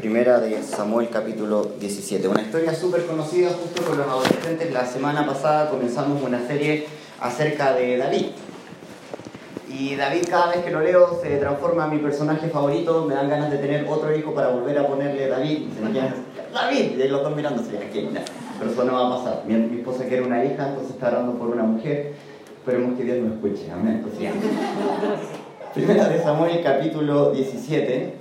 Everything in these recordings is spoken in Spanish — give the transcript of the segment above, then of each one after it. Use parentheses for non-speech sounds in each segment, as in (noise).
Primera de Samuel capítulo 17. Una historia súper conocida justo con los adolescentes. La semana pasada comenzamos una serie acerca de David. Y David cada vez que lo leo se transforma en mi personaje favorito. Me dan ganas de tener otro hijo para volver a ponerle David. David, y los dos mirándose. Pero eso no va a pasar. Mi, mi esposa quiere una hija, entonces está orando por una mujer. Esperemos que Dios nos escuche. Amén. Primera de Samuel capítulo 17.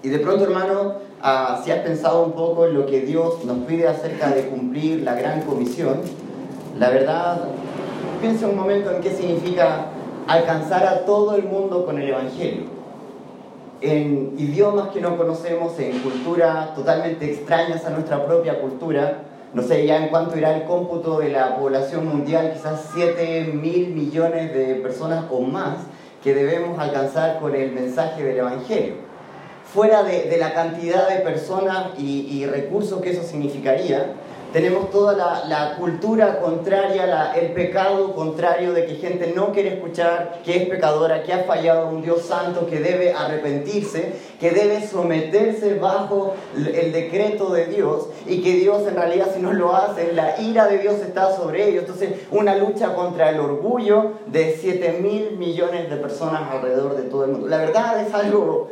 Y de pronto, hermano, ah, si has pensado un poco en lo que Dios nos pide acerca de cumplir la gran comisión, la verdad, piensa un momento en qué significa alcanzar a todo el mundo con el Evangelio. En idiomas que no conocemos, en culturas totalmente extrañas a nuestra propia cultura, no sé ya en cuánto irá el cómputo de la población mundial, quizás 7 mil millones de personas o más que debemos alcanzar con el mensaje del Evangelio fuera de, la cantidad de personas y, recursos que eso significaría, tenemos toda la, cultura contraria, el pecado contrario de que gente no quiere escuchar, que es pecadora, que ha fallado un Dios santo, que debe arrepentirse, que debe someterse bajo el decreto de Dios y que Dios en realidad si no lo hace, la ira de Dios está sobre ellos. Entonces, una lucha contra el orgullo de 7 mil millones de personas alrededor de todo el mundo. La verdad es algo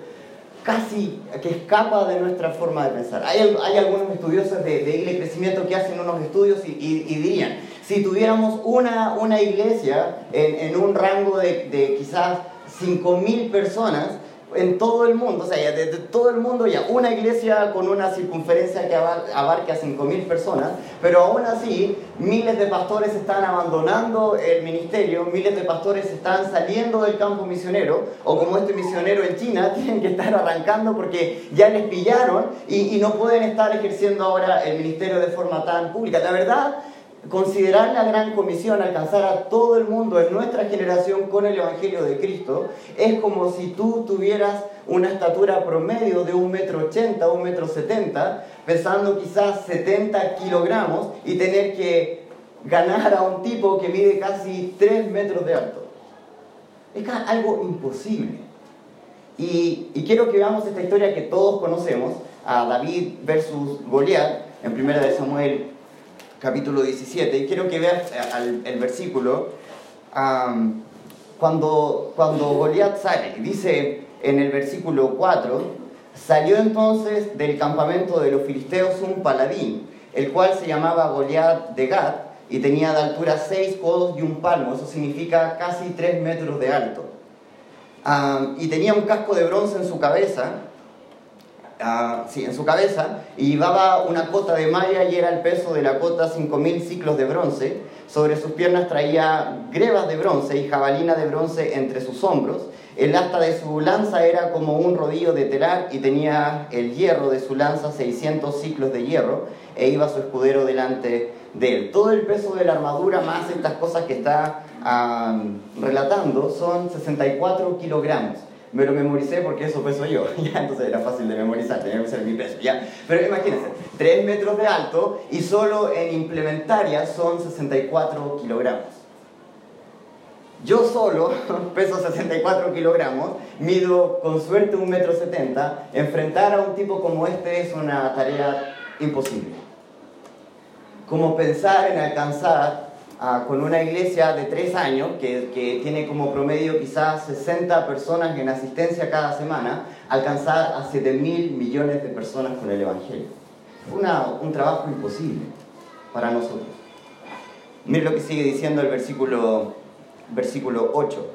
casi que escapa de nuestra forma de pensar. Hay, hay algunos estudiosos de, de crecimiento que hacen unos estudios y, y, dirían, si tuviéramos una, una iglesia en, en un rango de, de quizás 5.000 personas, en todo el mundo, o sea, desde todo el mundo ya, una iglesia con una circunferencia que abarque a 5.000 personas, pero aún así miles de pastores están abandonando el ministerio, miles de pastores están saliendo del campo misionero, o como este misionero en China, (laughs) tienen que estar arrancando porque ya les pillaron y, y no pueden estar ejerciendo ahora el ministerio de forma tan pública. La verdad considerar la gran comisión, alcanzar a todo el mundo en nuestra generación con el Evangelio de Cristo, es como si tú tuvieras una estatura promedio de un metro ochenta, un metro setenta, pesando quizás 70 kilogramos y tener que ganar a un tipo que mide casi 3 metros de alto. Es algo imposible. Y, quiero que veamos esta historia que todos conocemos, a David versus Goliat, en 1 Samuel capítulo 17, y quiero que veas eh, el, versículo, cuando, cuando Goliat sale, dice en el versículo 4, salió entonces del campamento de los filisteos un paladín, el cual se llamaba Goliat de Gat, y tenía de altura seis codos y un palmo, eso significa casi tres metros de alto. y tenía un casco de bronce en su cabeza, Ah, sí, en su cabeza y llevaba una cota de malla y era el peso de la cota 5.000 ciclos de bronce. Sobre sus piernas traía grebas de bronce y jabalina de bronce entre sus hombros. El asta de su lanza era como un rodillo de telar y tenía el hierro de su lanza 600 ciclos de hierro e iba su escudero delante de él. Todo el peso de la armadura más estas cosas que está relatando son 64 kilogramos me lo memoricé porque eso peso yo, (laughs) ¿ya? entonces era fácil de memorizar, tenía que ser mi peso, ¿ya? Pero imagínense, 3 metros de alto y solo en implementaria son 64 kilogramos. Yo solo (laughs) peso 64 kilogramos, mido con suerte 1,70 metro 70, enfrentar a un tipo como este es una tarea imposible. Como pensar en alcanzar con una iglesia de tres años que, tiene como promedio quizás 60 personas en asistencia cada semana, alcanzar a 7 mil millones de personas con el Evangelio. Una, un trabajo imposible para nosotros. Miren lo que sigue diciendo el versículo, versículo 8.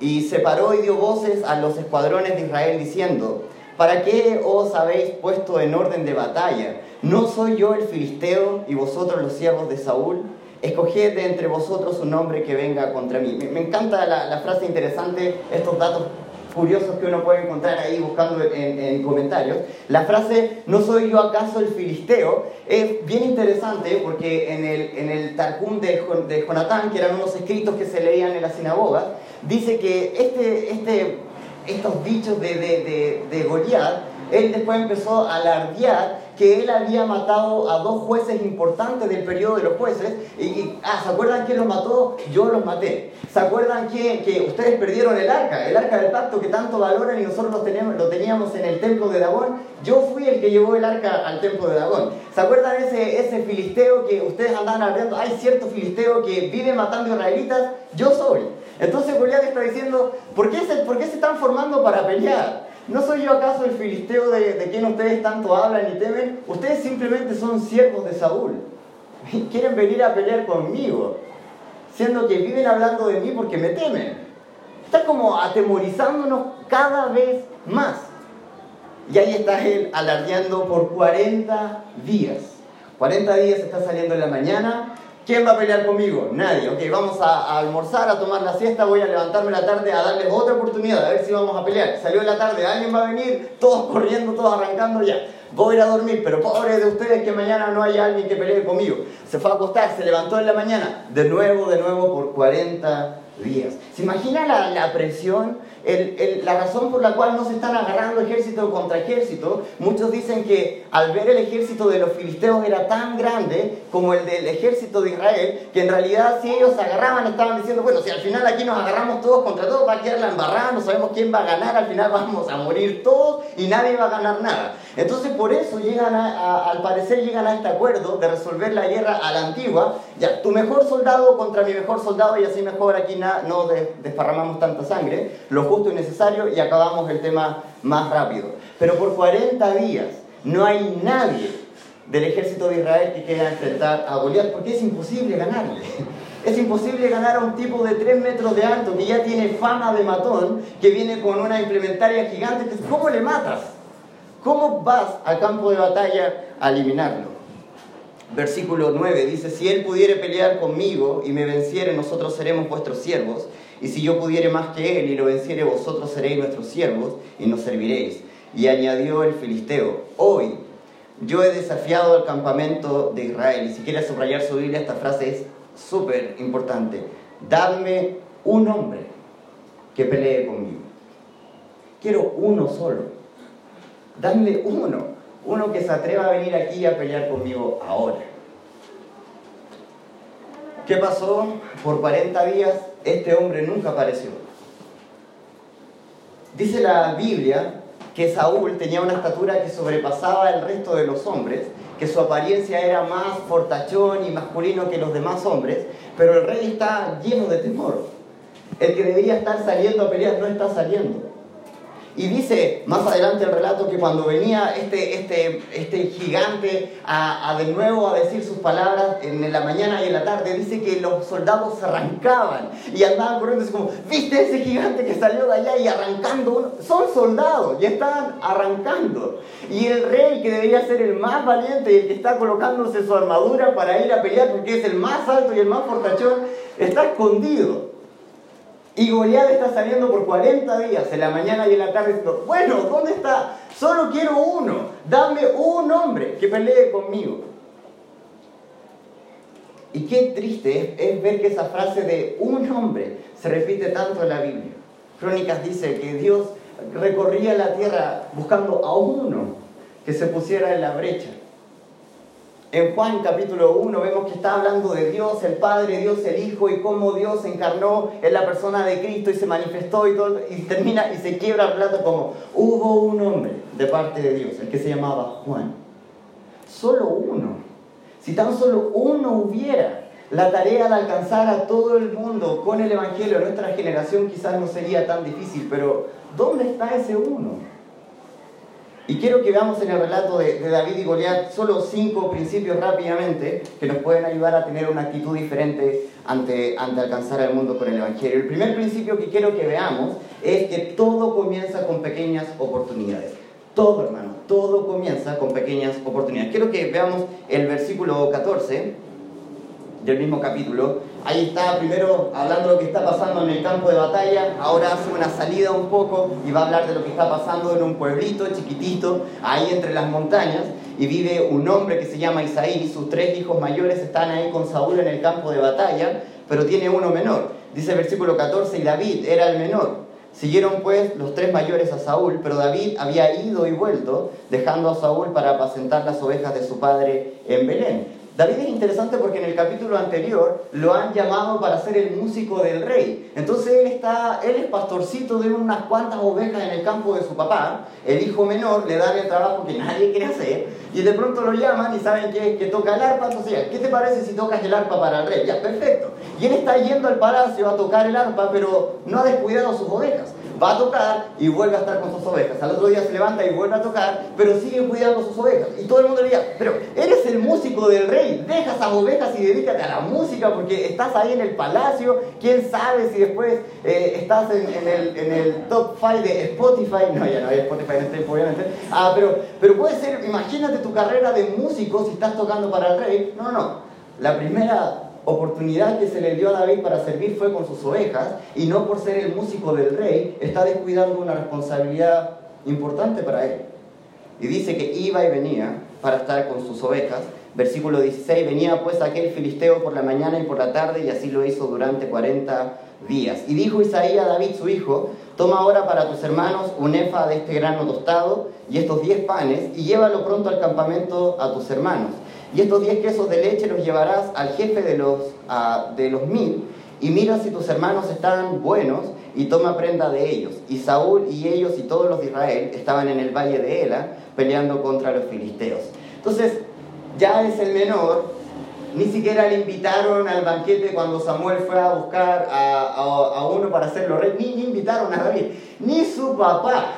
Y separó y dio voces a los escuadrones de Israel diciendo, ¿para qué os habéis puesto en orden de batalla? ¿No soy yo el filisteo y vosotros los siervos de Saúl? Escoged de entre vosotros un hombre que venga contra mí. Me, encanta la, frase interesante, estos datos curiosos que uno puede encontrar ahí buscando en, comentarios. La frase, ¿no soy yo acaso el filisteo? es bien interesante porque en el, en el Targum de, Jonatán, que eran unos escritos que se leían en la sinagoga, dice que este, este estos dichos de, de, de, de Goliat, él después empezó a alardear que él había matado a dos jueces importantes del periodo de los jueces. Y, ah, ¿se acuerdan quién los mató? Yo los maté. ¿Se acuerdan que, que ustedes perdieron el arca? El arca del pacto que tanto valoran y nosotros lo teníamos, lo teníamos en el templo de Dagón. Yo fui el que llevó el arca al templo de Dagón. ¿Se acuerdan ese, ese filisteo que ustedes andan hablando? Hay cierto filisteo que vive matando israelitas. Yo soy. Entonces Goliat está diciendo, ¿por qué, se, ¿por qué se están formando para pelear? ¿No soy yo acaso el filisteo de, de quien ustedes tanto hablan y temen? Ustedes simplemente son siervos de Saúl. (laughs) Quieren venir a pelear conmigo, siendo que viven hablando de mí porque me temen. Está como atemorizándonos cada vez más. Y ahí está él alardeando por 40 días. 40 días está saliendo en la mañana, ¿Quién va a pelear conmigo? Nadie. Ok, vamos a, almorzar, a tomar la siesta, voy a levantarme la tarde a darles otra oportunidad, a ver si vamos a pelear. Salió la tarde, alguien va a venir, todos (laughs) corriendo, todos arrancando ya. Voy a ir a dormir, pero pobre de ustedes que mañana no haya alguien que pelee conmigo. Se fue a acostar, se levantó en la mañana, de nuevo, de nuevo por 40 días. ¿Se imagina la, la presión? El, el, la razón por la cual no se están agarrando ejército contra ejército, muchos dicen que al ver el ejército de los filisteos era tan grande como el del ejército de Israel, que en realidad si ellos se agarraban estaban diciendo, bueno, si al final aquí nos agarramos todos contra todos, va a quedar la embarrada, no sabemos quién va a ganar, al final vamos a morir todos y nadie va a ganar nada. Entonces por eso llegan a, a, al parecer llegan a este acuerdo de resolver la guerra a la antigua, ya, tu mejor soldado contra mi mejor soldado y así mejor aquí na, no desparramamos tanta sangre, lo justo y necesario y acabamos el tema más rápido. Pero por 40 días no hay nadie del ejército de Israel que quiera enfrentar a Goliat porque es imposible ganarle. (laughs) Es imposible ganar a un tipo de 3 metros de alto que ya tiene fama de matón, que viene con una implementaria gigante. ¿Cómo le matas? ¿Cómo vas al campo de batalla a eliminarlo? Versículo 9 dice, si él pudiere pelear conmigo y me venciere, nosotros seremos vuestros siervos. Y si yo pudiere más que él y lo venciere, vosotros seréis nuestros siervos y nos serviréis. Y añadió el filisteo, hoy yo he desafiado al campamento de Israel. Y si quieres subrayar su Biblia, esta frase es súper importante. Dadme un hombre que pelee conmigo. Quiero uno solo. Dadme uno. Uno que se atreva a venir aquí a pelear conmigo ahora. ¿Qué pasó? Por 40 días este hombre nunca apareció. Dice la Biblia que Saúl tenía una estatura que sobrepasaba el resto de los hombres, que su apariencia era más fortachón y masculino que los demás hombres, pero el rey está lleno de temor. El que debería estar saliendo a pelear no está saliendo. Y dice más adelante el relato que cuando venía este, este, este gigante a, de nuevo a decir sus palabras en la mañana y en la tarde, dice que los soldados se arrancaban y andaban corriendo así como, ¿viste ese gigante que salió de allá y arrancando? Uno? Son soldados y estaban arrancando. Y el rey que debería ser el más valiente y el que está colocándose su armadura para ir a pelear porque es el más alto y el más fortachón, está escondido. Y Goliat está saliendo por 40 días, en la mañana y en la tarde, bueno, ¿dónde está? Solo quiero uno, dame un hombre que pelee conmigo. Y qué triste es, ver que esa frase de un hombre se repite tanto en la Biblia. Crónicas dice que Dios recorría la tierra buscando a uno que se pusiera en la brecha. En Juan capítulo 1 vemos que está hablando de Dios, el Padre, Dios, el Hijo y cómo Dios se encarnó en la persona de Cristo y se manifestó y, todo, y termina y se quiebra el plato como hubo un hombre de parte de Dios, el que se llamaba Juan. Solo uno. Si tan solo uno hubiera, la tarea de alcanzar a todo el mundo con el Evangelio, nuestra generación quizás no sería tan difícil, pero ¿dónde está ese uno? Y quiero que veamos en el relato de, David y Goliat solo cinco principios rápidamente que nos pueden ayudar a tener una actitud diferente ante, ante alcanzar al mundo con el Evangelio. El primer principio que quiero que veamos es que todo comienza con pequeñas oportunidades. Todo, hermano, todo comienza con pequeñas oportunidades. Quiero que veamos el versículo 14 del mismo capítulo. Ahí está primero hablando de lo que está pasando en el campo de batalla, ahora hace una salida un poco y va a hablar de lo que está pasando en un pueblito chiquitito, ahí entre las montañas, y vive un hombre que se llama Isaí, sus tres hijos mayores están ahí con Saúl en el campo de batalla, pero tiene uno menor. Dice el versículo 14, y David era el menor. Siguieron pues los tres mayores a Saúl, pero David había ido y vuelto, dejando a Saúl para apacentar las ovejas de su padre en Belén. David es interesante porque en el capítulo anterior lo han llamado para ser el músico del rey. Entonces él, está, él es pastorcito de unas cuantas ovejas en el campo de su papá. El hijo menor le dan el trabajo que nadie quiere hacer. Y de pronto lo llaman y saben que, que toca el arpa. Entonces, ¿qué te parece si tocas el arpa para el rey? Ya, perfecto. Y él está yendo al palacio a tocar el arpa, pero no ha descuidado sus ovejas va a tocar y vuelve a estar con sus ovejas. Al otro día se levanta y vuelve a tocar, pero sigue cuidando sus ovejas. Y todo el mundo le diría, pero eres el músico del rey, deja esas ovejas y dedícate a la música porque estás ahí en el palacio. ¿Quién sabe si después eh, estás en, el, en, el, top 5 de Spotify? No, ya no hay Spotify en este obviamente. Ah, pero, pero puede ser, imagínate tu carrera de músico si estás tocando para el rey. No, no. La primera oportunidad que se le dio a David para servir fue con sus ovejas y no por ser el músico del rey, está descuidando una responsabilidad importante para él. Y dice que iba y venía para estar con sus ovejas. Versículo 16, venía pues aquel filisteo por la mañana y por la tarde y así lo hizo durante 40 días. Y dijo Isaías a David su hijo, toma ahora para tus hermanos un efa de este grano tostado y estos 10 panes y llévalo pronto al campamento a tus hermanos y estos diez quesos de leche los llevarás al jefe de los, de los mil, y mira si tus hermanos están buenos, y toma prenda de ellos. Y Saúl y ellos y todos los de Israel estaban en el valle de Ela, peleando contra los filisteos. Entonces, ya es el menor, ni siquiera le invitaron al banquete cuando Samuel fue a buscar a, uno para hacerlo rey, ni, ni invitaron a David, ni su papá,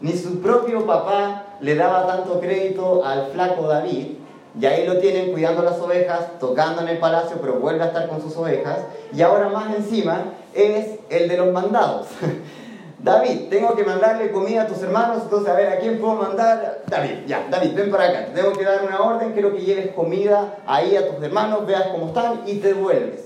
ni su propio papá le daba tanto crédito al flaco David y ahí lo tienen cuidando las ovejas, tocando en el palacio, pero vuelve a estar con sus ovejas. Y ahora más encima es el de los mandados. (laughs) David, tengo que mandarle comida a tus hermanos, entonces a ver, ¿a quién puedo mandar? David, ya, David, ven para acá, te tengo que dar una orden, quiero que lleves comida ahí a tus hermanos, veas cómo están y te vuelves.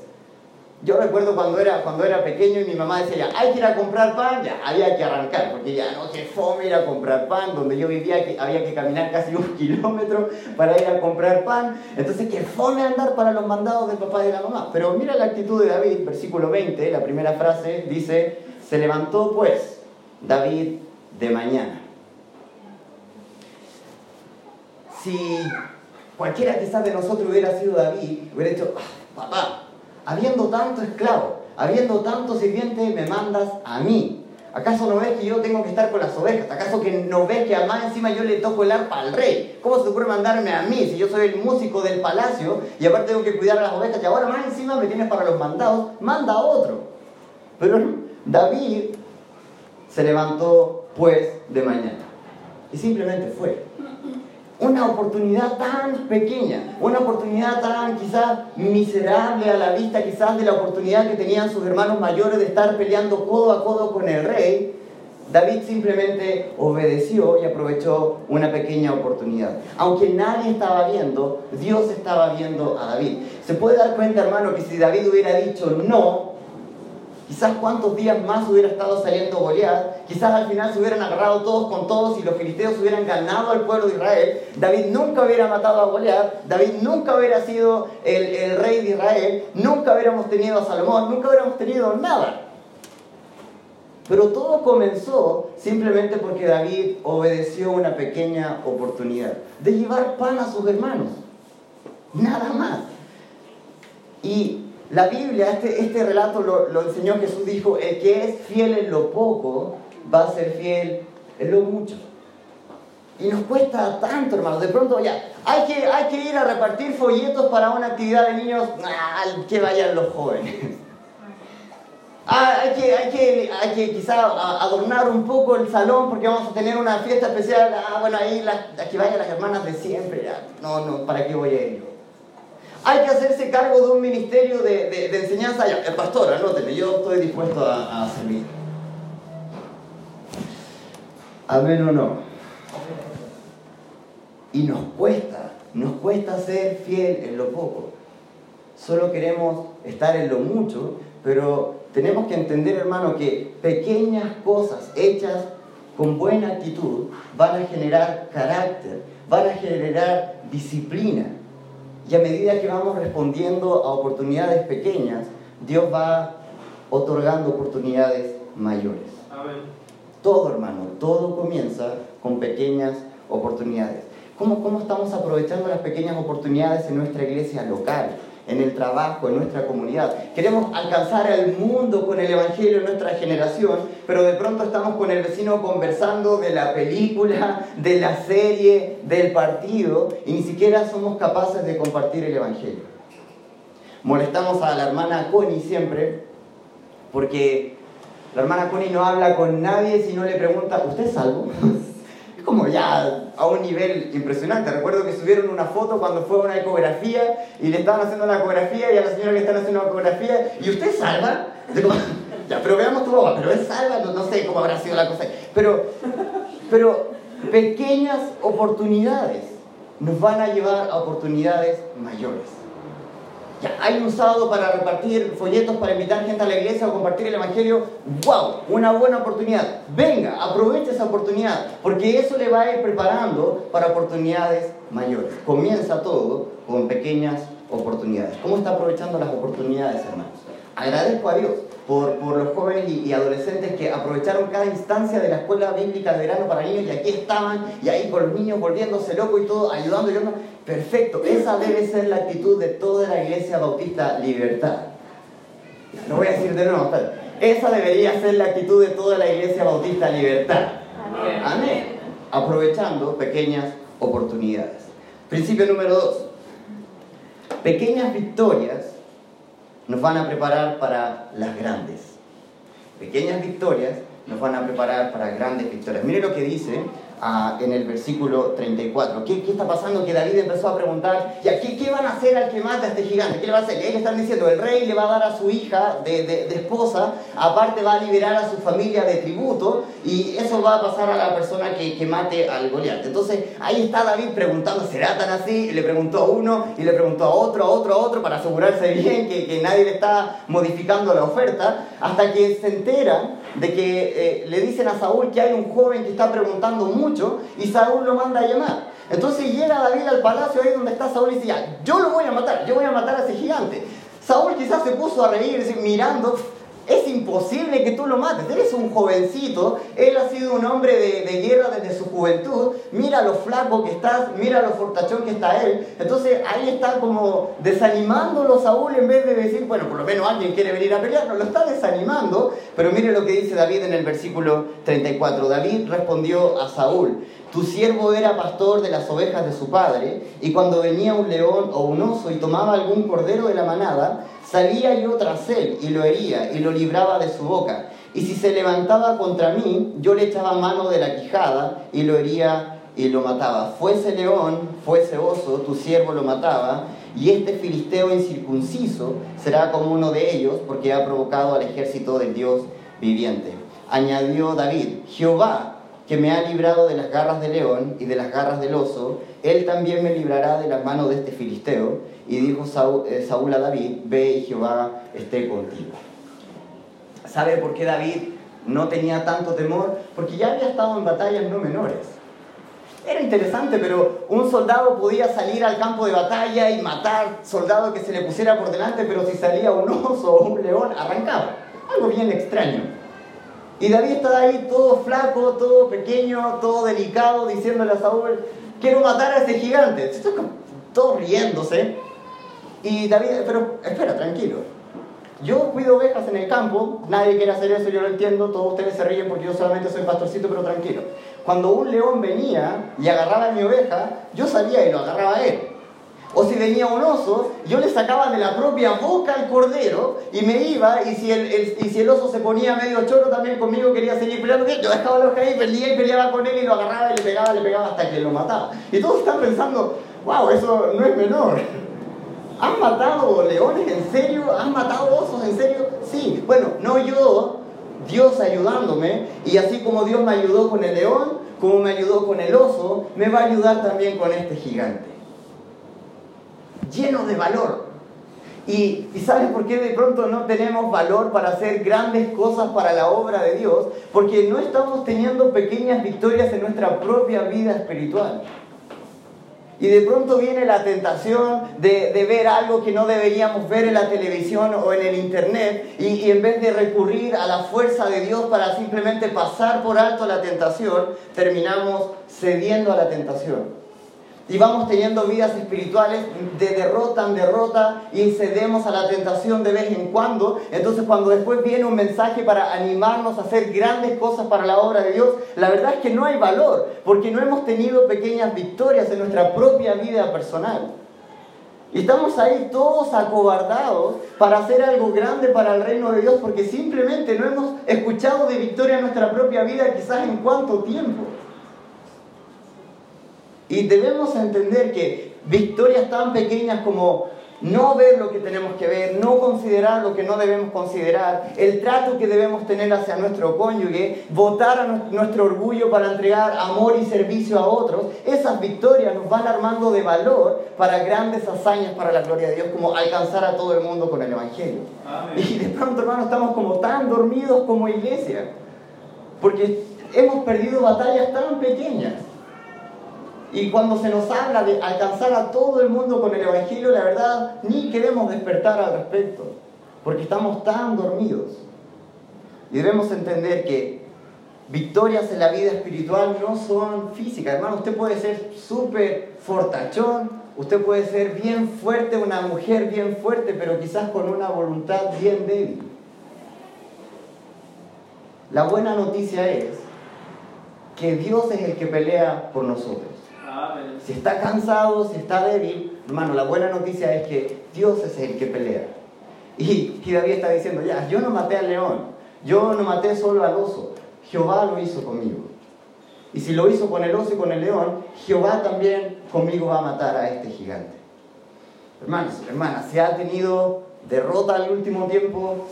Yo recuerdo cuando era, cuando era pequeño y mi mamá decía, hay que ir a comprar pan, ya, había que arrancar, porque ya no, qué fome ir a comprar pan, donde yo vivía que había que caminar casi un (laughs) kilómetro para ir a comprar pan, entonces qué fome andar para los mandados del papá y de la mamá. Pero mira la actitud de David, versículo 20, la primera frase dice, se levantó pues David de mañana. Si cualquiera quizás de nosotros hubiera sido David, hubiera dicho, ah, papá, habiendo tanto esclavo, habiendo tanto sirviente, me mandas a mí. ¿Acaso no ves que yo tengo que estar con las ovejas? ¿Acaso que no ves que además encima yo le toco el arpa al rey? ¿Cómo se te ocurre mandarme a mí si yo soy el músico del palacio y aparte tengo que cuidar a las ovejas y ahora más encima me tienes para los mandados? Manda a otro. Pero (laughs) David se levantó pues de mañana y simplemente fue una oportunidad tan pequeña, una oportunidad tan quizás miserable a la vista quizás de la oportunidad que tenían sus hermanos mayores de estar peleando codo a codo con el rey, David simplemente obedeció y aprovechó una pequeña oportunidad. Aunque nadie estaba viendo, Dios estaba viendo a David. Se puede dar cuenta, hermano, que si David hubiera dicho no, Quizás cuántos días más hubiera estado saliendo Goliat, quizás al final se hubieran agarrado todos con todos y los filisteos hubieran ganado al pueblo de Israel. David nunca hubiera matado a Goliat, David nunca hubiera sido el, rey de Israel, nunca hubiéramos tenido a Salomón, nunca hubiéramos tenido nada. Pero todo comenzó simplemente porque David obedeció una pequeña oportunidad de llevar pan a sus hermanos. Nada más. Y la Biblia, este, este relato lo, lo, enseñó Jesús, dijo, el que es fiel en lo poco va a ser fiel en lo mucho. Y nos cuesta tanto, hermano. De pronto ya, hay que, hay que ir a repartir folletos para una actividad de niños, que vayan los jóvenes. (laughs) Ah, hay que, hay que, hay que quizá adornar un poco el salón porque vamos a tener una fiesta especial. Ah, bueno, ahí las, que vayan las hermanas de siempre. No, no, ¿para qué voy a ir yo? Hay que hacerse cargo de un ministerio de, enseñanza. Ya, pastor, anóteme, yo estoy dispuesto a, a servir. Amén o no. Y nos cuesta, nos cuesta ser fiel en lo poco. Solo queremos estar en lo mucho, pero tenemos que entender, hermano, que pequeñas cosas hechas con buena actitud van a generar carácter, van a generar disciplina. Y a medida que vamos respondiendo a oportunidades pequeñas, Dios va otorgando oportunidades mayores. Todo, hermano, todo comienza con pequeñas oportunidades. ¿Cómo, ¿Cómo estamos aprovechando las pequeñas oportunidades en nuestra iglesia local? En el trabajo, en nuestra comunidad. Queremos alcanzar al mundo con el Evangelio en nuestra generación, pero de pronto estamos con el vecino conversando de la película, (laughs) de la serie, del partido, y ni siquiera somos capaces de compartir el Evangelio. Molestamos a la hermana Connie siempre, porque la hermana Connie no habla con nadie si no le pregunta, ¿usted es salvo? (laughs) Como ya a un nivel impresionante. Recuerdo que subieron una foto cuando fue una ecografía y le estaban haciendo la ecografía y a la señora le están haciendo una ecografía y usted salva. (laughs) Ya, pero veamos tu boca, pero es salva, no, sé cómo habrá sido la cosa. Pero, pero pequeñas oportunidades nos van a llevar a oportunidades mayores. Ya, hay un sábado para repartir folletos para invitar gente a la iglesia o compartir el evangelio. ¡Wow! Una buena oportunidad. Venga, aproveche esa oportunidad, porque eso le va a ir preparando para oportunidades mayores. Comienza todo con pequeñas oportunidades. ¿Cómo está aprovechando las oportunidades, hermanos? Agradezco a Dios por, por los jóvenes y, adolescentes que aprovecharon cada instancia de la escuela bíblica de verano para niños y aquí estaban y ahí con los niños volviéndose locos y todo, ayudando y ayudando. Perfecto, esa debe ser la actitud de toda la iglesia bautista libertad. Lo voy a decir de nuevo, esa debería ser la actitud de toda la iglesia bautista libertad. Amén. Amén. Aprovechando pequeñas oportunidades. Principio número dos. Pequeñas victorias nos van a preparar para las grandes. Pequeñas victorias nos van a preparar para grandes victorias. Mire lo que dice en el versículo 34. ¿Qué, ¿Qué, está pasando? Que David empezó a preguntar, ¿y aquí qué van a hacer al que mata a este gigante? ¿Qué le va a hacer? Ellos están diciendo, el rey le va a dar a su hija de, de, esposa, aparte va a liberar a su familia de tributo, y eso va a pasar a la persona que, que mate al Goliat. Entonces ahí está David preguntando, ¿será tan así? Y le preguntó a uno, y le preguntó a otro, a otro, a otro, para asegurarse bien que, que nadie le está modificando la oferta, hasta que se entera de que eh, le dicen a Saúl que hay un joven que está preguntando mucho y Saúl lo manda a llamar. Entonces llega David al palacio ahí donde está Saúl y dice, yo lo voy a matar, yo voy a matar a ese gigante. Saúl quizás se puso a reír, mirando, es imposible que tú lo mates. Eres un jovencito. Él ha sido un hombre de, guerra desde su juventud. Mira lo flaco que estás, mira lo fortachón que está él. Entonces ahí está como desanimándolo Saúl en vez de decir, bueno, por lo menos alguien quiere venir a pelear. No, lo está desanimando. Pero mire lo que dice David en el versículo 34. David respondió a Saúl. Tu siervo era pastor de las ovejas de su padre, y cuando venía un león o un oso y tomaba algún cordero de la manada, Salía yo tras él y lo hería y lo libraba de su boca. Y si se levantaba contra mí, yo le echaba mano de la quijada y lo hería y lo mataba. Fuese león, fuese oso, tu siervo lo mataba, y este filisteo incircunciso será como uno de ellos, porque ha provocado al ejército del Dios viviente. Añadió David, Jehová, que me ha librado de las garras del león y de las garras del oso, él también me librará de las manos de este filisteo. Y dijo eh, Saúl, a David, ve y Jehová esté contigo. ¿Sabe por qué David no tenía tanto temor? Porque ya había estado en batallas no menores. Era interesante, pero un soldado podía salir al campo de batalla y matar soldado que se le pusiera por delante, pero si salía un oso o un león, arrancaba. Algo bien extraño. Y David estaba ahí todo flaco, todo pequeño, todo delicado, diciéndole a Saúl, quiero matar a ese gigante. Todo riéndose. Y David, pero espera, tranquilo. Yo cuido ovejas en el campo, nadie quiere hacer eso, yo lo entiendo, todos ustedes se ríen porque yo solamente soy pastorcito, pero tranquilo. Cuando un león venía y agarraba a mi oveja, yo salía y lo agarraba a él. O si venía un oso, yo le sacaba de la propia boca al cordero y me iba, y si el, y si el oso se ponía medio choro también conmigo, quería seguir peleando, yo dejaba oveja ahí, perdía y peleaba con él y lo agarraba y le pegaba, le pegaba hasta que lo mataba. Y todos están pensando, wow, eso no es menor. ¿Han matado leones en serio? ¿Han matado osos en serio? Sí, bueno, no yo, Dios ayudándome, y así como Dios me ayudó con el león, como me ayudó con el oso, me va a ayudar también con este gigante lleno de valor. Y, y, ¿sabes por qué de pronto no tenemos valor para hacer grandes cosas para la obra de Dios? Porque no estamos teniendo pequeñas victorias en nuestra propia vida espiritual. Y de pronto viene la tentación de, ver algo que no deberíamos ver en la televisión o en el internet y, y, en vez de recurrir a la fuerza de Dios para simplemente pasar por alto la tentación, terminamos cediendo a la tentación y vamos teniendo vidas espirituales de derrota en derrota y cedemos a la tentación de vez en cuando. Entonces cuando después viene un mensaje para animarnos a hacer grandes cosas para la obra de Dios, la verdad es que no hay valor, porque no hemos tenido pequeñas victorias en nuestra propia vida personal. Y estamos ahí todos acobardados para hacer algo grande para el reino de Dios porque simplemente no hemos escuchado de victoria en nuestra propia vida quizás en cuánto tiempo. Y debemos entender que victorias tan pequeñas como no ver lo que tenemos que ver, no considerar lo que no debemos considerar, el trato que debemos tener hacia nuestro cónyuge, votar a nuestro orgullo para entregar amor y servicio a otros, esas victorias nos van armando de valor para grandes hazañas para la gloria de Dios, como alcanzar a todo el mundo con el Evangelio. Y de pronto, hermano, estamos como tan dormidos como iglesia, porque hemos perdido batallas tan pequeñas. Y cuando se nos habla de alcanzar a todo el mundo con el Evangelio, la verdad, ni queremos despertar al respecto, porque estamos tan dormidos. Y debemos entender que victorias en la vida espiritual no son físicas. Hermano, usted puede ser súper fortachón, usted puede ser bien fuerte, una mujer bien fuerte, pero quizás con una voluntad bien débil. La buena noticia es que Dios es el que pelea por nosotros. Si está cansado, si está débil, hermano, la buena noticia es que Dios es el que pelea. Y, y David está diciendo, ya, yo no maté al león, yo no maté solo al oso, Jehová lo hizo conmigo. Y si lo hizo con el oso y con el león, Jehová también conmigo va a matar a este gigante. Hermanos, hermanas, si ha tenido derrota al último tiempo,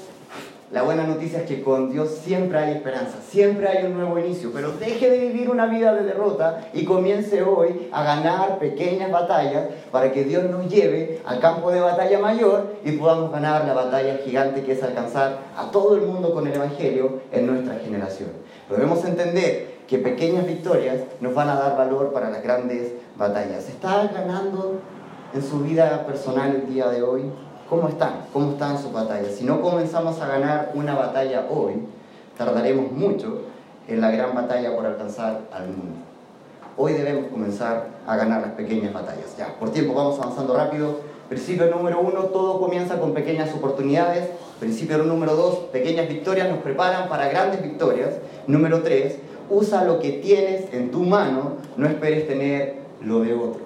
la buena noticia es que con Dios siempre hay esperanza, siempre hay un nuevo inicio, pero deje de vivir una vida de derrota y comience hoy a ganar pequeñas batallas para que Dios nos lleve al campo de batalla mayor y podamos ganar la batalla gigante que es alcanzar a todo el mundo con el Evangelio en nuestra generación. Debemos entender que pequeñas victorias nos van a dar valor para las grandes batallas. ¿Está ganando en su vida personal el día de hoy? ¿Cómo están? ¿Cómo están sus batallas? Si no comenzamos a ganar una batalla hoy, tardaremos mucho en la gran batalla por alcanzar al mundo. Hoy debemos comenzar a ganar las pequeñas batallas. Ya, por tiempo vamos avanzando rápido. Principio número uno, todo comienza con pequeñas oportunidades. Principio número dos, pequeñas victorias nos preparan para grandes victorias. Número tres, usa lo que tienes en tu mano, no esperes tener lo de otro.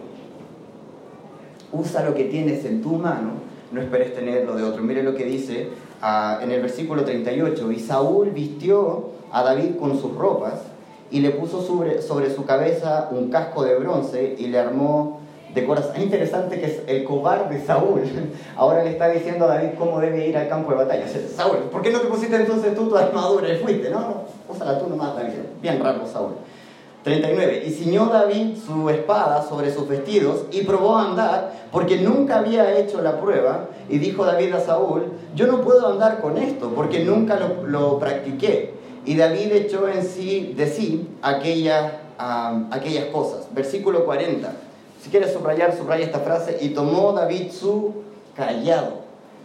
Usa lo que tienes en tu mano, no esperes tener lo de otro. Mire lo que dice ah, en el versículo 38. Y Saúl vistió a David con sus ropas y le puso sobre, sobre su cabeza un casco de bronce y le armó de corazón. Es interesante que es el cobarde Saúl (laughs) ahora le está diciendo a David cómo debe ir al campo de batalla. Saúl, ¿por qué no te pusiste entonces tú tu armadura y fuiste? No, no, úsala tú nomás, David. Bien raro, Saúl. 39. Y ciñó David su espada sobre sus vestidos y probó a andar porque nunca había hecho la prueba. Y dijo David a Saúl, yo no puedo andar con esto porque nunca lo, practiqué. Y David echó en sí, de sí aquellas, cosas. Versículo 40. Si quieres subrayar, subraya esta frase. Y tomó David su callado,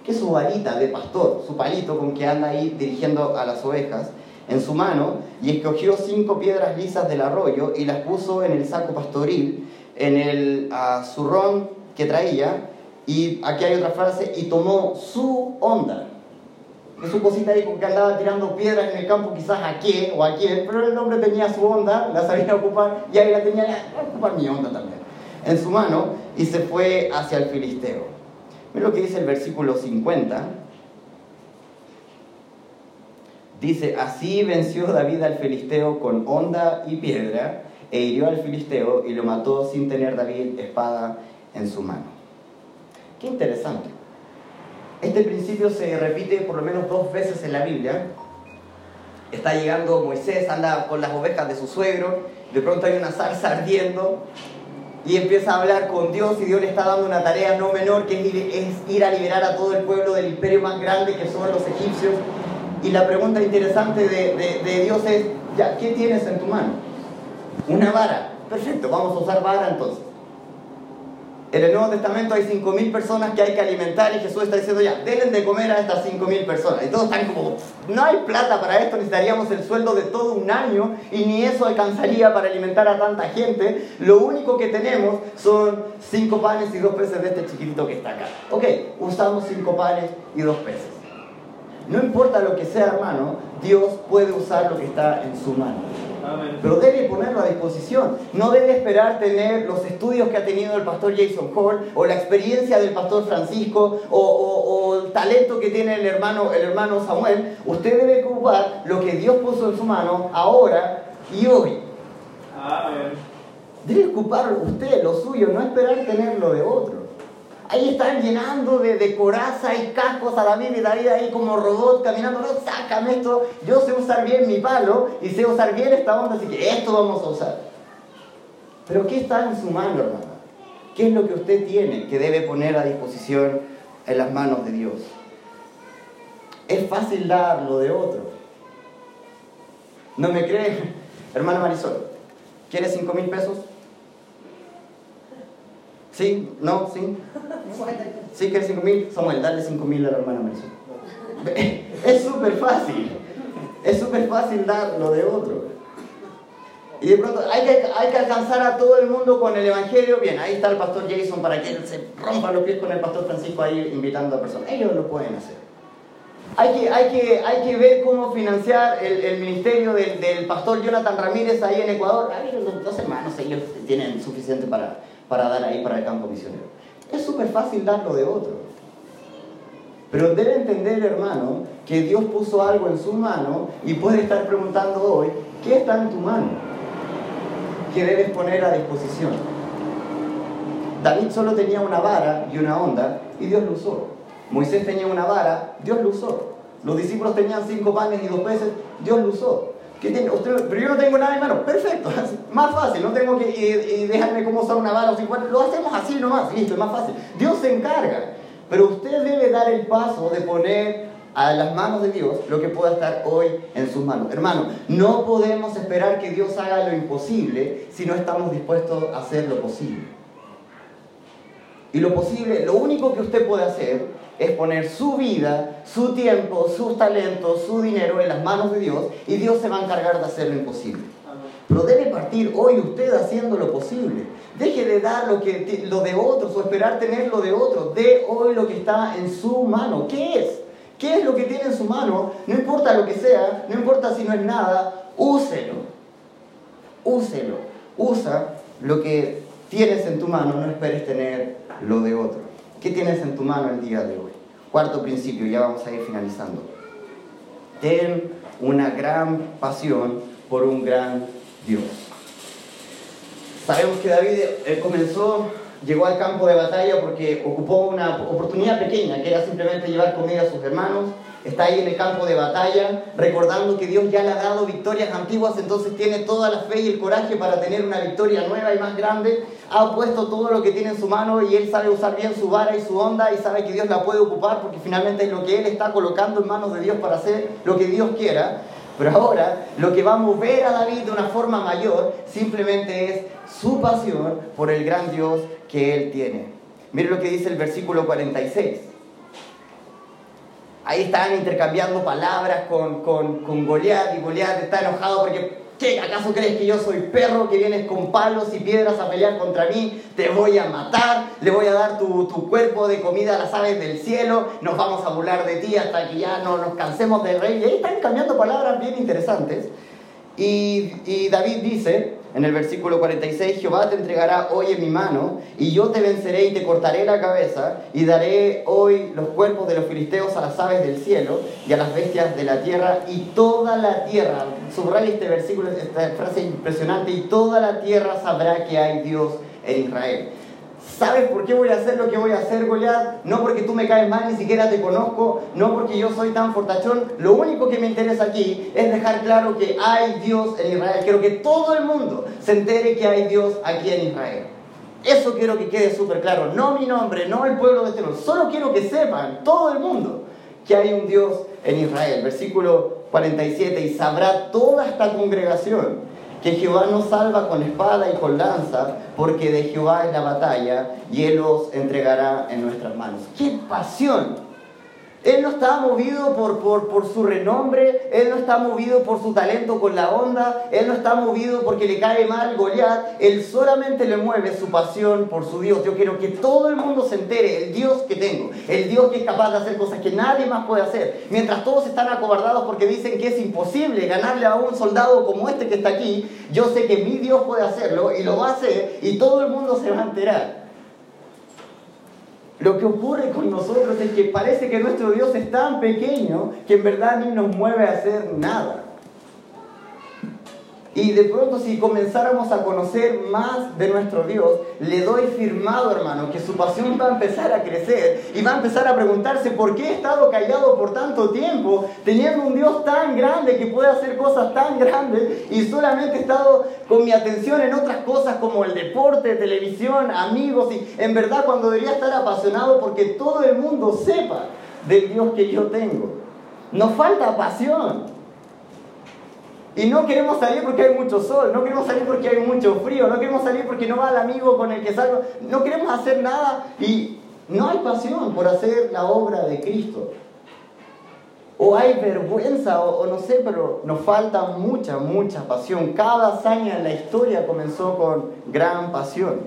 que es su varita de pastor, su palito con que anda ahí dirigiendo a las ovejas en su mano y escogió cinco piedras lisas del arroyo y las puso en el saco pastoril, en el zurrón que traía. Y aquí hay otra frase, y tomó su onda. Es su cosita ahí con que andaba tirando piedras en el campo, quizás a quién o a quién, pero el hombre tenía su onda, la sabía ocupar, y ahí la tenía, a ocupar mi onda también, en su mano, y se fue hacia el filisteo. Mira lo que dice el versículo 50. Dice, así venció David al filisteo con honda y piedra, e hirió al filisteo y lo mató sin tener David espada en su mano. Qué interesante. Este principio se repite por lo menos dos veces en la Biblia. Está llegando Moisés, anda con las ovejas de su suegro, de pronto hay una zarza ardiendo y empieza a hablar con Dios y Dios le está dando una tarea no menor que es ir a liberar a todo el pueblo del imperio más grande que son los egipcios y la pregunta interesante de, Dios es, ya, ¿qué tienes en tu mano? Una vara. Perfecto, vamos a usar vara entonces. En el Nuevo Testamento hay 5.000 personas que hay que alimentar y Jesús está diciendo ya, denle de comer a estas 5.000 personas. Y todos están como, no hay plata para esto, necesitaríamos el sueldo de todo un año y ni eso alcanzaría para alimentar a tanta gente. Lo único que tenemos son 5 panes y 2 peces de este chiquitito que está acá. Ok, usamos 5 panes y 2 peces. No importa lo que sea, hermano, Dios puede usar lo que está en su mano. Pero debe ponerlo a disposición. No debe esperar tener los estudios que ha tenido el pastor Jason Hall o la experiencia del pastor Francisco o, el talento que tiene el hermano, el hermano Samuel. Usted debe ocupar lo que Dios puso en su mano ahora y hoy. Debe ocupar usted lo suyo, no esperar tenerlo de otro. Ahí están llenando de, coraza y cascos a David y David ahí como robot caminando. No, sácame esto. Yo sé usar bien mi palo y sé usar bien esta onda, así que esto vamos a usar. Pero ¿qué está en su mano, hermano? ¿Qué es lo que usted tiene que debe poner a disposición en las manos de Dios? Es fácil dar lo de otro. ¿No me cree? (laughs) Hermano Marisol, ¿quiere cinco mil pesos? ¿Sí? ¿No? ¿Sí? ¿Sí que 5 mil? Samuel, dale 5 mil a la hermana Marisol. (laughs) Es súper fácil. Es súper fácil dar lo de otro. Y de pronto hay que, hay que alcanzar a todo el mundo con el Evangelio. Bien, ahí está el pastor Jason para que él se rompa los pies con el pastor Francisco ahí invitando a personas. Ellos lo pueden hacer. Hay que, hay que, hay que ver cómo financiar el, el ministerio del, del, pastor Jonathan Ramírez ahí en Ecuador. Ahí los dos hermanos, ellos tienen suficiente para, para dar ahí para el campo misionero. Es súper fácil darlo de otro. Pero debe entender, hermano, que Dios puso algo en su mano y puede estar preguntando hoy, ¿qué está en tu mano? ¿Qué debes poner a disposición? David solo tenía una vara y una onda y Dios lo usó. Moisés tenía una vara, Dios lo usó. Los discípulos tenían cinco panes y dos peces, Dios lo usó pero yo no tengo nada en mano. Perfecto, (laughs) más fácil, no tengo que y, dejarme cómo usar una bala o Lo hacemos así nomás, listo, es más fácil. Dios se encarga. Pero usted debe dar el paso de poner a las manos de Dios lo que pueda estar hoy en sus manos. Hermano, no podemos esperar que Dios haga lo imposible si no estamos dispuestos a hacer lo posible. Y lo posible, lo único que usted puede hacer es poner su vida, su tiempo, sus talentos, su dinero en las manos de Dios y Dios se va a encargar de hacer lo imposible. Pero debe partir hoy usted haciendo lo posible. Deje de dar lo, que, lo de otros o esperar tener lo de otros. De hoy lo que está en su mano. ¿Qué es? ¿Qué es lo que tiene en su mano? No importa lo que sea, no importa si no es nada, úselo. Úselo. Usa lo que tienes en tu mano, no esperes tener lo de otro. ¿Qué tienes en tu mano el día de hoy? Cuarto principio, ya vamos a ir finalizando. Ten una gran pasión por un gran Dios. Sabemos que David comenzó, llegó al campo de batalla porque ocupó una oportunidad pequeña, que era simplemente llevar comida a sus hermanos, está ahí en el campo de batalla, recordando que Dios ya le ha dado victorias antiguas, entonces tiene toda la fe y el coraje para tener una victoria nueva y más grande. Ha puesto todo lo que tiene en su mano y él sabe usar bien su vara y su onda y sabe que Dios la puede ocupar porque finalmente es lo que él está colocando en manos de Dios para hacer lo que Dios quiera. Pero ahora lo que va a mover a David de una forma mayor simplemente es su pasión por el gran Dios que él tiene. Mire lo que dice el versículo 46. Ahí están intercambiando palabras con, con, con Goliat y Goliat está enojado porque, ¿qué? ¿Acaso crees que yo soy perro que vienes con palos y piedras a pelear contra mí? Te voy a matar, le voy a dar tu, tu cuerpo de comida a las aves del cielo, nos vamos a burlar de ti hasta que ya no nos cansemos del rey. Y ahí están cambiando palabras bien interesantes. Y, David dice, en el versículo 46, Jehová te entregará hoy en mi mano, y yo te venceré y te cortaré la cabeza, y daré hoy los cuerpos de los filisteos a las aves del cielo y a las bestias de la tierra, y toda la tierra, subraya este versículo, esta frase impresionante, y toda la tierra sabrá que hay Dios en Israel. ¿Sabes por qué voy a hacer lo que voy a hacer, Goliat? No porque tú me caes mal, ni siquiera te conozco, no porque yo soy tan fortachón. Lo único que me interesa aquí es dejar claro que hay Dios en Israel. Quiero que todo el mundo se entere que hay Dios aquí en Israel. Eso quiero que quede súper claro. No mi nombre, no el pueblo de este. Solo quiero que sepan, todo el mundo, que hay un Dios en Israel. Versículo 47. Y sabrá toda esta congregación que Jehová no salva con espada y con lanza, porque de Jehová es la batalla y Él os entregará en nuestras manos. ¡Qué pasión! Él no está movido por, por, su renombre, Él no está movido por su talento con la onda, Él no está movido porque le cae mal Goliat, Él solamente le mueve su pasión por su Dios. Yo quiero que todo el mundo se entere el Dios que tengo, el Dios que es capaz de hacer cosas que nadie más puede hacer. Mientras todos están acobardados porque dicen que es imposible ganarle a un soldado como este que está aquí, yo sé que mi Dios puede hacerlo y lo va a hacer y todo el mundo se va a enterar. Lo que ocurre con nosotros es que parece que nuestro Dios es tan pequeño que en verdad ni nos mueve a hacer nada. Y de pronto si comenzáramos a conocer más de nuestro Dios, le doy firmado, hermano, que su pasión va a empezar a crecer y va a empezar a preguntarse por qué he estado callado por tanto tiempo, teniendo un Dios tan grande que puede hacer cosas tan grandes y solamente he estado con mi atención en otras cosas como el deporte, televisión, amigos y en verdad cuando debería estar apasionado porque todo el mundo sepa del Dios que yo tengo. Nos falta pasión. Y no queremos salir porque hay mucho sol, no queremos salir porque hay mucho frío, no queremos salir porque no va el amigo con el que salgo, no queremos hacer nada y no hay pasión por hacer la obra de Cristo. O hay vergüenza, o, no sé, pero nos falta mucha, mucha pasión. Cada hazaña en la historia comenzó con gran pasión.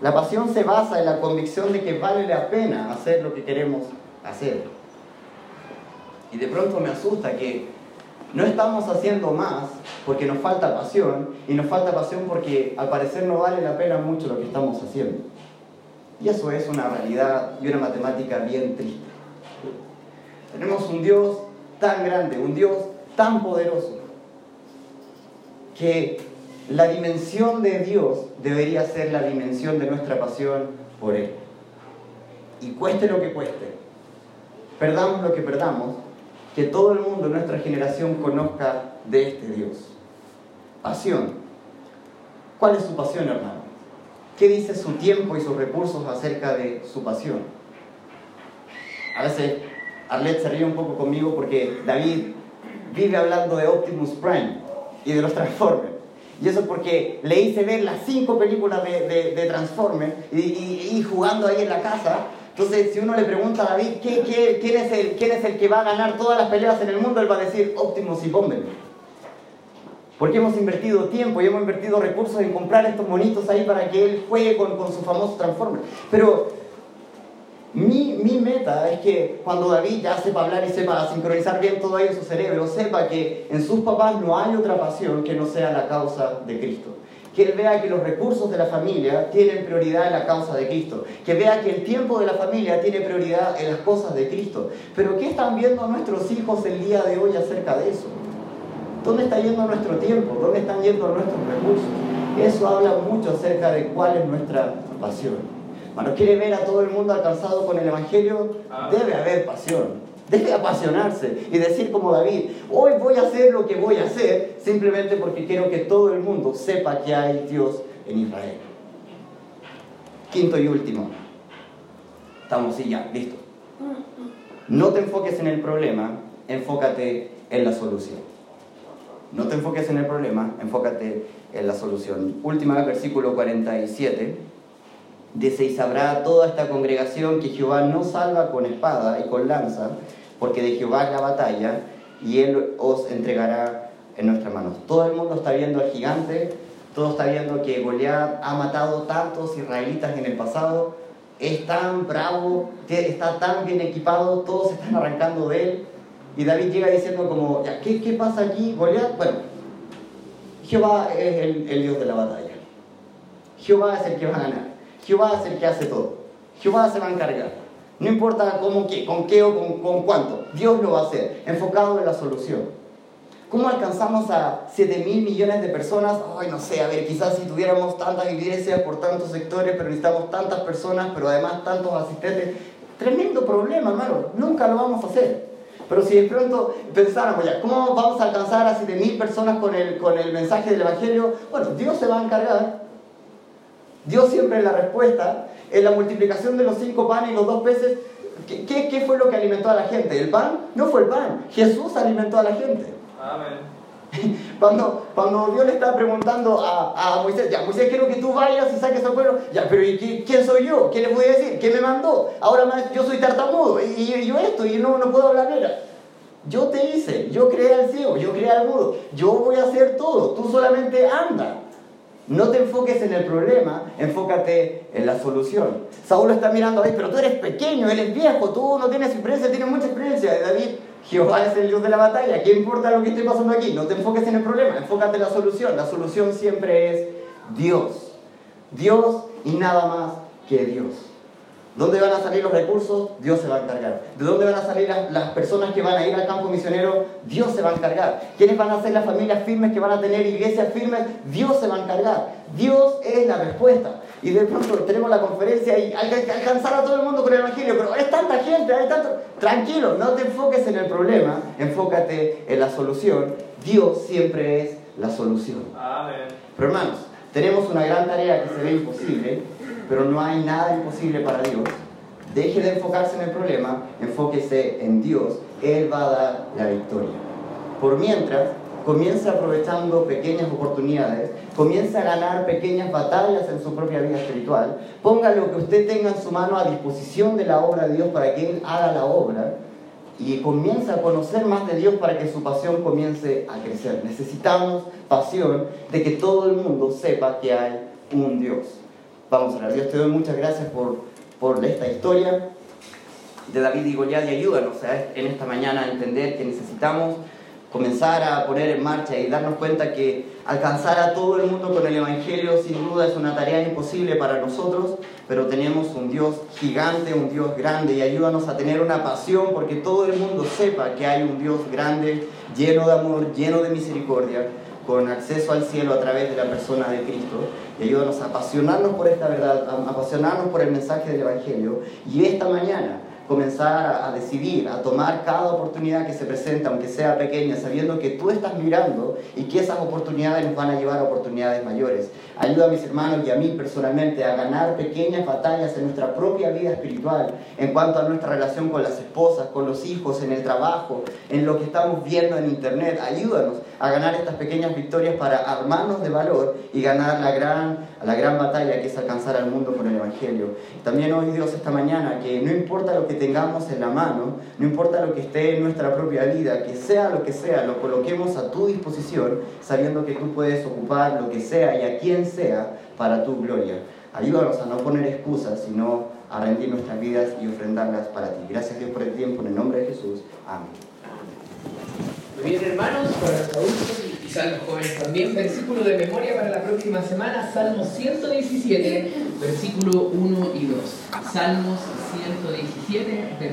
La pasión se basa en la convicción de que vale la pena hacer lo que queremos hacer. Y de pronto me asusta que no estamos haciendo más porque nos falta pasión y nos falta pasión porque al parecer no vale la pena mucho lo que estamos haciendo. Y eso es una realidad y una matemática bien triste. Tenemos un Dios tan grande, un Dios tan poderoso, que la dimensión de Dios debería ser la dimensión de nuestra pasión por Él. Y cueste lo que cueste, perdamos lo que perdamos, que todo el mundo nuestra generación conozca de este Dios. Pasión. ¿Cuál es su pasión, hermano? ¿Qué dice su tiempo y sus recursos acerca de su pasión? A veces Arlette se ríe un poco conmigo porque David vive hablando de Optimus Prime y de los Transformers. Y eso porque le hice ver las cinco películas de, Transformers y, jugando ahí en la casa entonces, si uno le pregunta a David quién, es el, quién es el que va a ganar todas las peleas en el mundo, él va a decir Optimus y Bumblebee. Porque hemos invertido tiempo y hemos invertido recursos en comprar estos monitos ahí para que él juegue con, con su famoso Transformer. Pero mi, mi, meta es que cuando David ya sepa hablar y sepa sincronizar bien todo ahí en su cerebro, sepa que en sus papás no hay otra pasión que no sea la causa de Cristo que él vea que los recursos de la familia tienen prioridad en la causa de Cristo, que vea que el tiempo de la familia tiene prioridad en las cosas de Cristo. Pero ¿qué están viendo nuestros hijos el día de hoy acerca de eso? ¿Dónde está yendo nuestro tiempo? ¿Dónde están yendo nuestros recursos? Eso habla mucho acerca de cuál es nuestra pasión. Cuando quiere ver a todo el mundo alcanzado con el Evangelio, ah. debe haber pasión. Deje de apasionarse y decir como David, hoy voy a hacer lo que voy a hacer simplemente porque quiero que todo el mundo sepa que hay Dios en Israel. Quinto y último. Estamos así ya, listo. No te enfoques en el problema, enfócate en la solución. No te enfoques en el problema, enfócate en la solución. Última, versículo 47. Dice, y sabrá toda esta congregación que Jehová no salva con espada y con lanza, porque de Jehová es la batalla y Él os entregará en nuestras manos. Todo el mundo está viendo al gigante, todo está viendo que Goliat ha matado tantos israelitas en el pasado, es tan bravo, está tan bien equipado, todos están arrancando de él. Y David llega diciendo como, ¿qué, qué pasa aquí? Goliat, bueno, Jehová es el, el Dios de la batalla. Jehová es el que va a ganar. Jehová es el que hace todo. Jehová se va a encargar. No importa cómo, qué, con qué o con, con cuánto, Dios lo va a hacer, enfocado en la solución. ¿Cómo alcanzamos a 7 mil millones de personas? Ay, no sé, a ver, quizás si tuviéramos tantas iglesias por tantos sectores, pero necesitamos tantas personas, pero además tantos asistentes. Tremendo problema, hermano. Nunca lo vamos a hacer. Pero si de pronto pensáramos ya, ¿cómo vamos a alcanzar a 7 mil personas con el, con el mensaje del Evangelio? Bueno, Dios se va a encargar. Dios siempre es la respuesta en la multiplicación de los cinco panes y los dos peces, ¿qué, ¿qué, fue lo que alimentó a la gente? ¿El pan? No fue el pan. Jesús alimentó a la gente. Amén. (laughs) Cuando, cuando Dios le está preguntando a, a, Moisés, ya Moisés quiero que tú vayas y saques al pueblo, ya, pero ¿y quién soy yo? ¿Qué le voy a decir? ¿Quién me mandó? Ahora más, yo soy tartamudo y, yo esto, y no, no puedo hablar. Mira, yo te hice, yo creé al ciego, yo creé al mudo, yo voy a hacer todo, tú solamente anda. No te enfoques en el problema, enfócate en la solución. Saúl está mirando a David, pero tú eres pequeño, él es viejo, tú no tienes experiencia, tienes mucha experiencia. David, Jehová es el Dios de la batalla, ¿qué importa lo que esté pasando aquí? No te enfoques en el problema, enfócate en la solución. La solución siempre es Dios. Dios y nada más que Dios. ¿Dónde van a salir los recursos? Dios se va a encargar. ¿De dónde van a salir las, personas que van a ir al campo misionero? Dios se va a encargar. ¿Quiénes van a ser las familias firmes que van a tener iglesias firmes? Dios se va a encargar. Dios es la respuesta. Y de pronto tenemos la conferencia y hay que alcanzar a todo el mundo con el Evangelio, pero es tanta gente, hay tanto... Tranquilo, no te enfoques en el problema, enfócate en la solución. Dios siempre es la solución. Amén. Pero hermanos, tenemos una gran tarea que se ve imposible pero no hay nada imposible para Dios. Deje de enfocarse en el problema, enfóquese en Dios. Él va a dar la victoria. Por mientras, comience aprovechando pequeñas oportunidades, comience a ganar pequeñas batallas en su propia vida espiritual, ponga lo que usted tenga en su mano a disposición de la obra de Dios para que Él haga la obra y comience a conocer más de Dios para que su pasión comience a crecer. Necesitamos pasión de que todo el mundo sepa que hay un Dios. Vamos a orar. Dios, te doy muchas gracias por, por esta historia. De David y Goliat y ayúdanos en esta mañana a entender que necesitamos comenzar a poner en marcha y darnos cuenta que alcanzar a todo el mundo con el Evangelio sin duda es una tarea imposible para nosotros, pero tenemos un Dios gigante, un Dios grande y ayúdanos a tener una pasión porque todo el mundo sepa que hay un Dios grande, lleno de amor, lleno de misericordia con acceso al cielo a través de la persona de Cristo y ayúdanos a apasionarnos por esta verdad, a apasionarnos por el mensaje del Evangelio y esta mañana comenzar a, decidir, a tomar cada oportunidad que se presenta, aunque sea pequeña, sabiendo que tú estás mirando y que esas oportunidades nos van a llevar a oportunidades mayores. Ayuda a mis hermanos y a mí personalmente a ganar pequeñas batallas en nuestra propia vida espiritual, en cuanto a nuestra relación con las esposas, con los hijos, en el trabajo, en lo que estamos viendo en internet. Ayúdanos a ganar estas pequeñas victorias para armarnos de valor y ganar la gran, la gran batalla que es alcanzar al mundo con el Evangelio. También hoy Dios esta mañana que no importa lo que tengamos en la mano, no importa lo que esté en nuestra propia vida, que sea lo que sea, lo coloquemos a tu disposición, sabiendo que tú puedes ocupar lo que sea y a quien sea para tu gloria. Ayúdanos a no poner excusas, sino a rendir nuestras vidas y ofrendarlas para ti. Gracias Dios por el tiempo, en el nombre de Jesús. Amén. Muy bien, hermanos, para los adultos y los jóvenes también, versículo de memoria para la próxima semana, Salmo 117, versículo 1 y 2. Salmos 117, versículo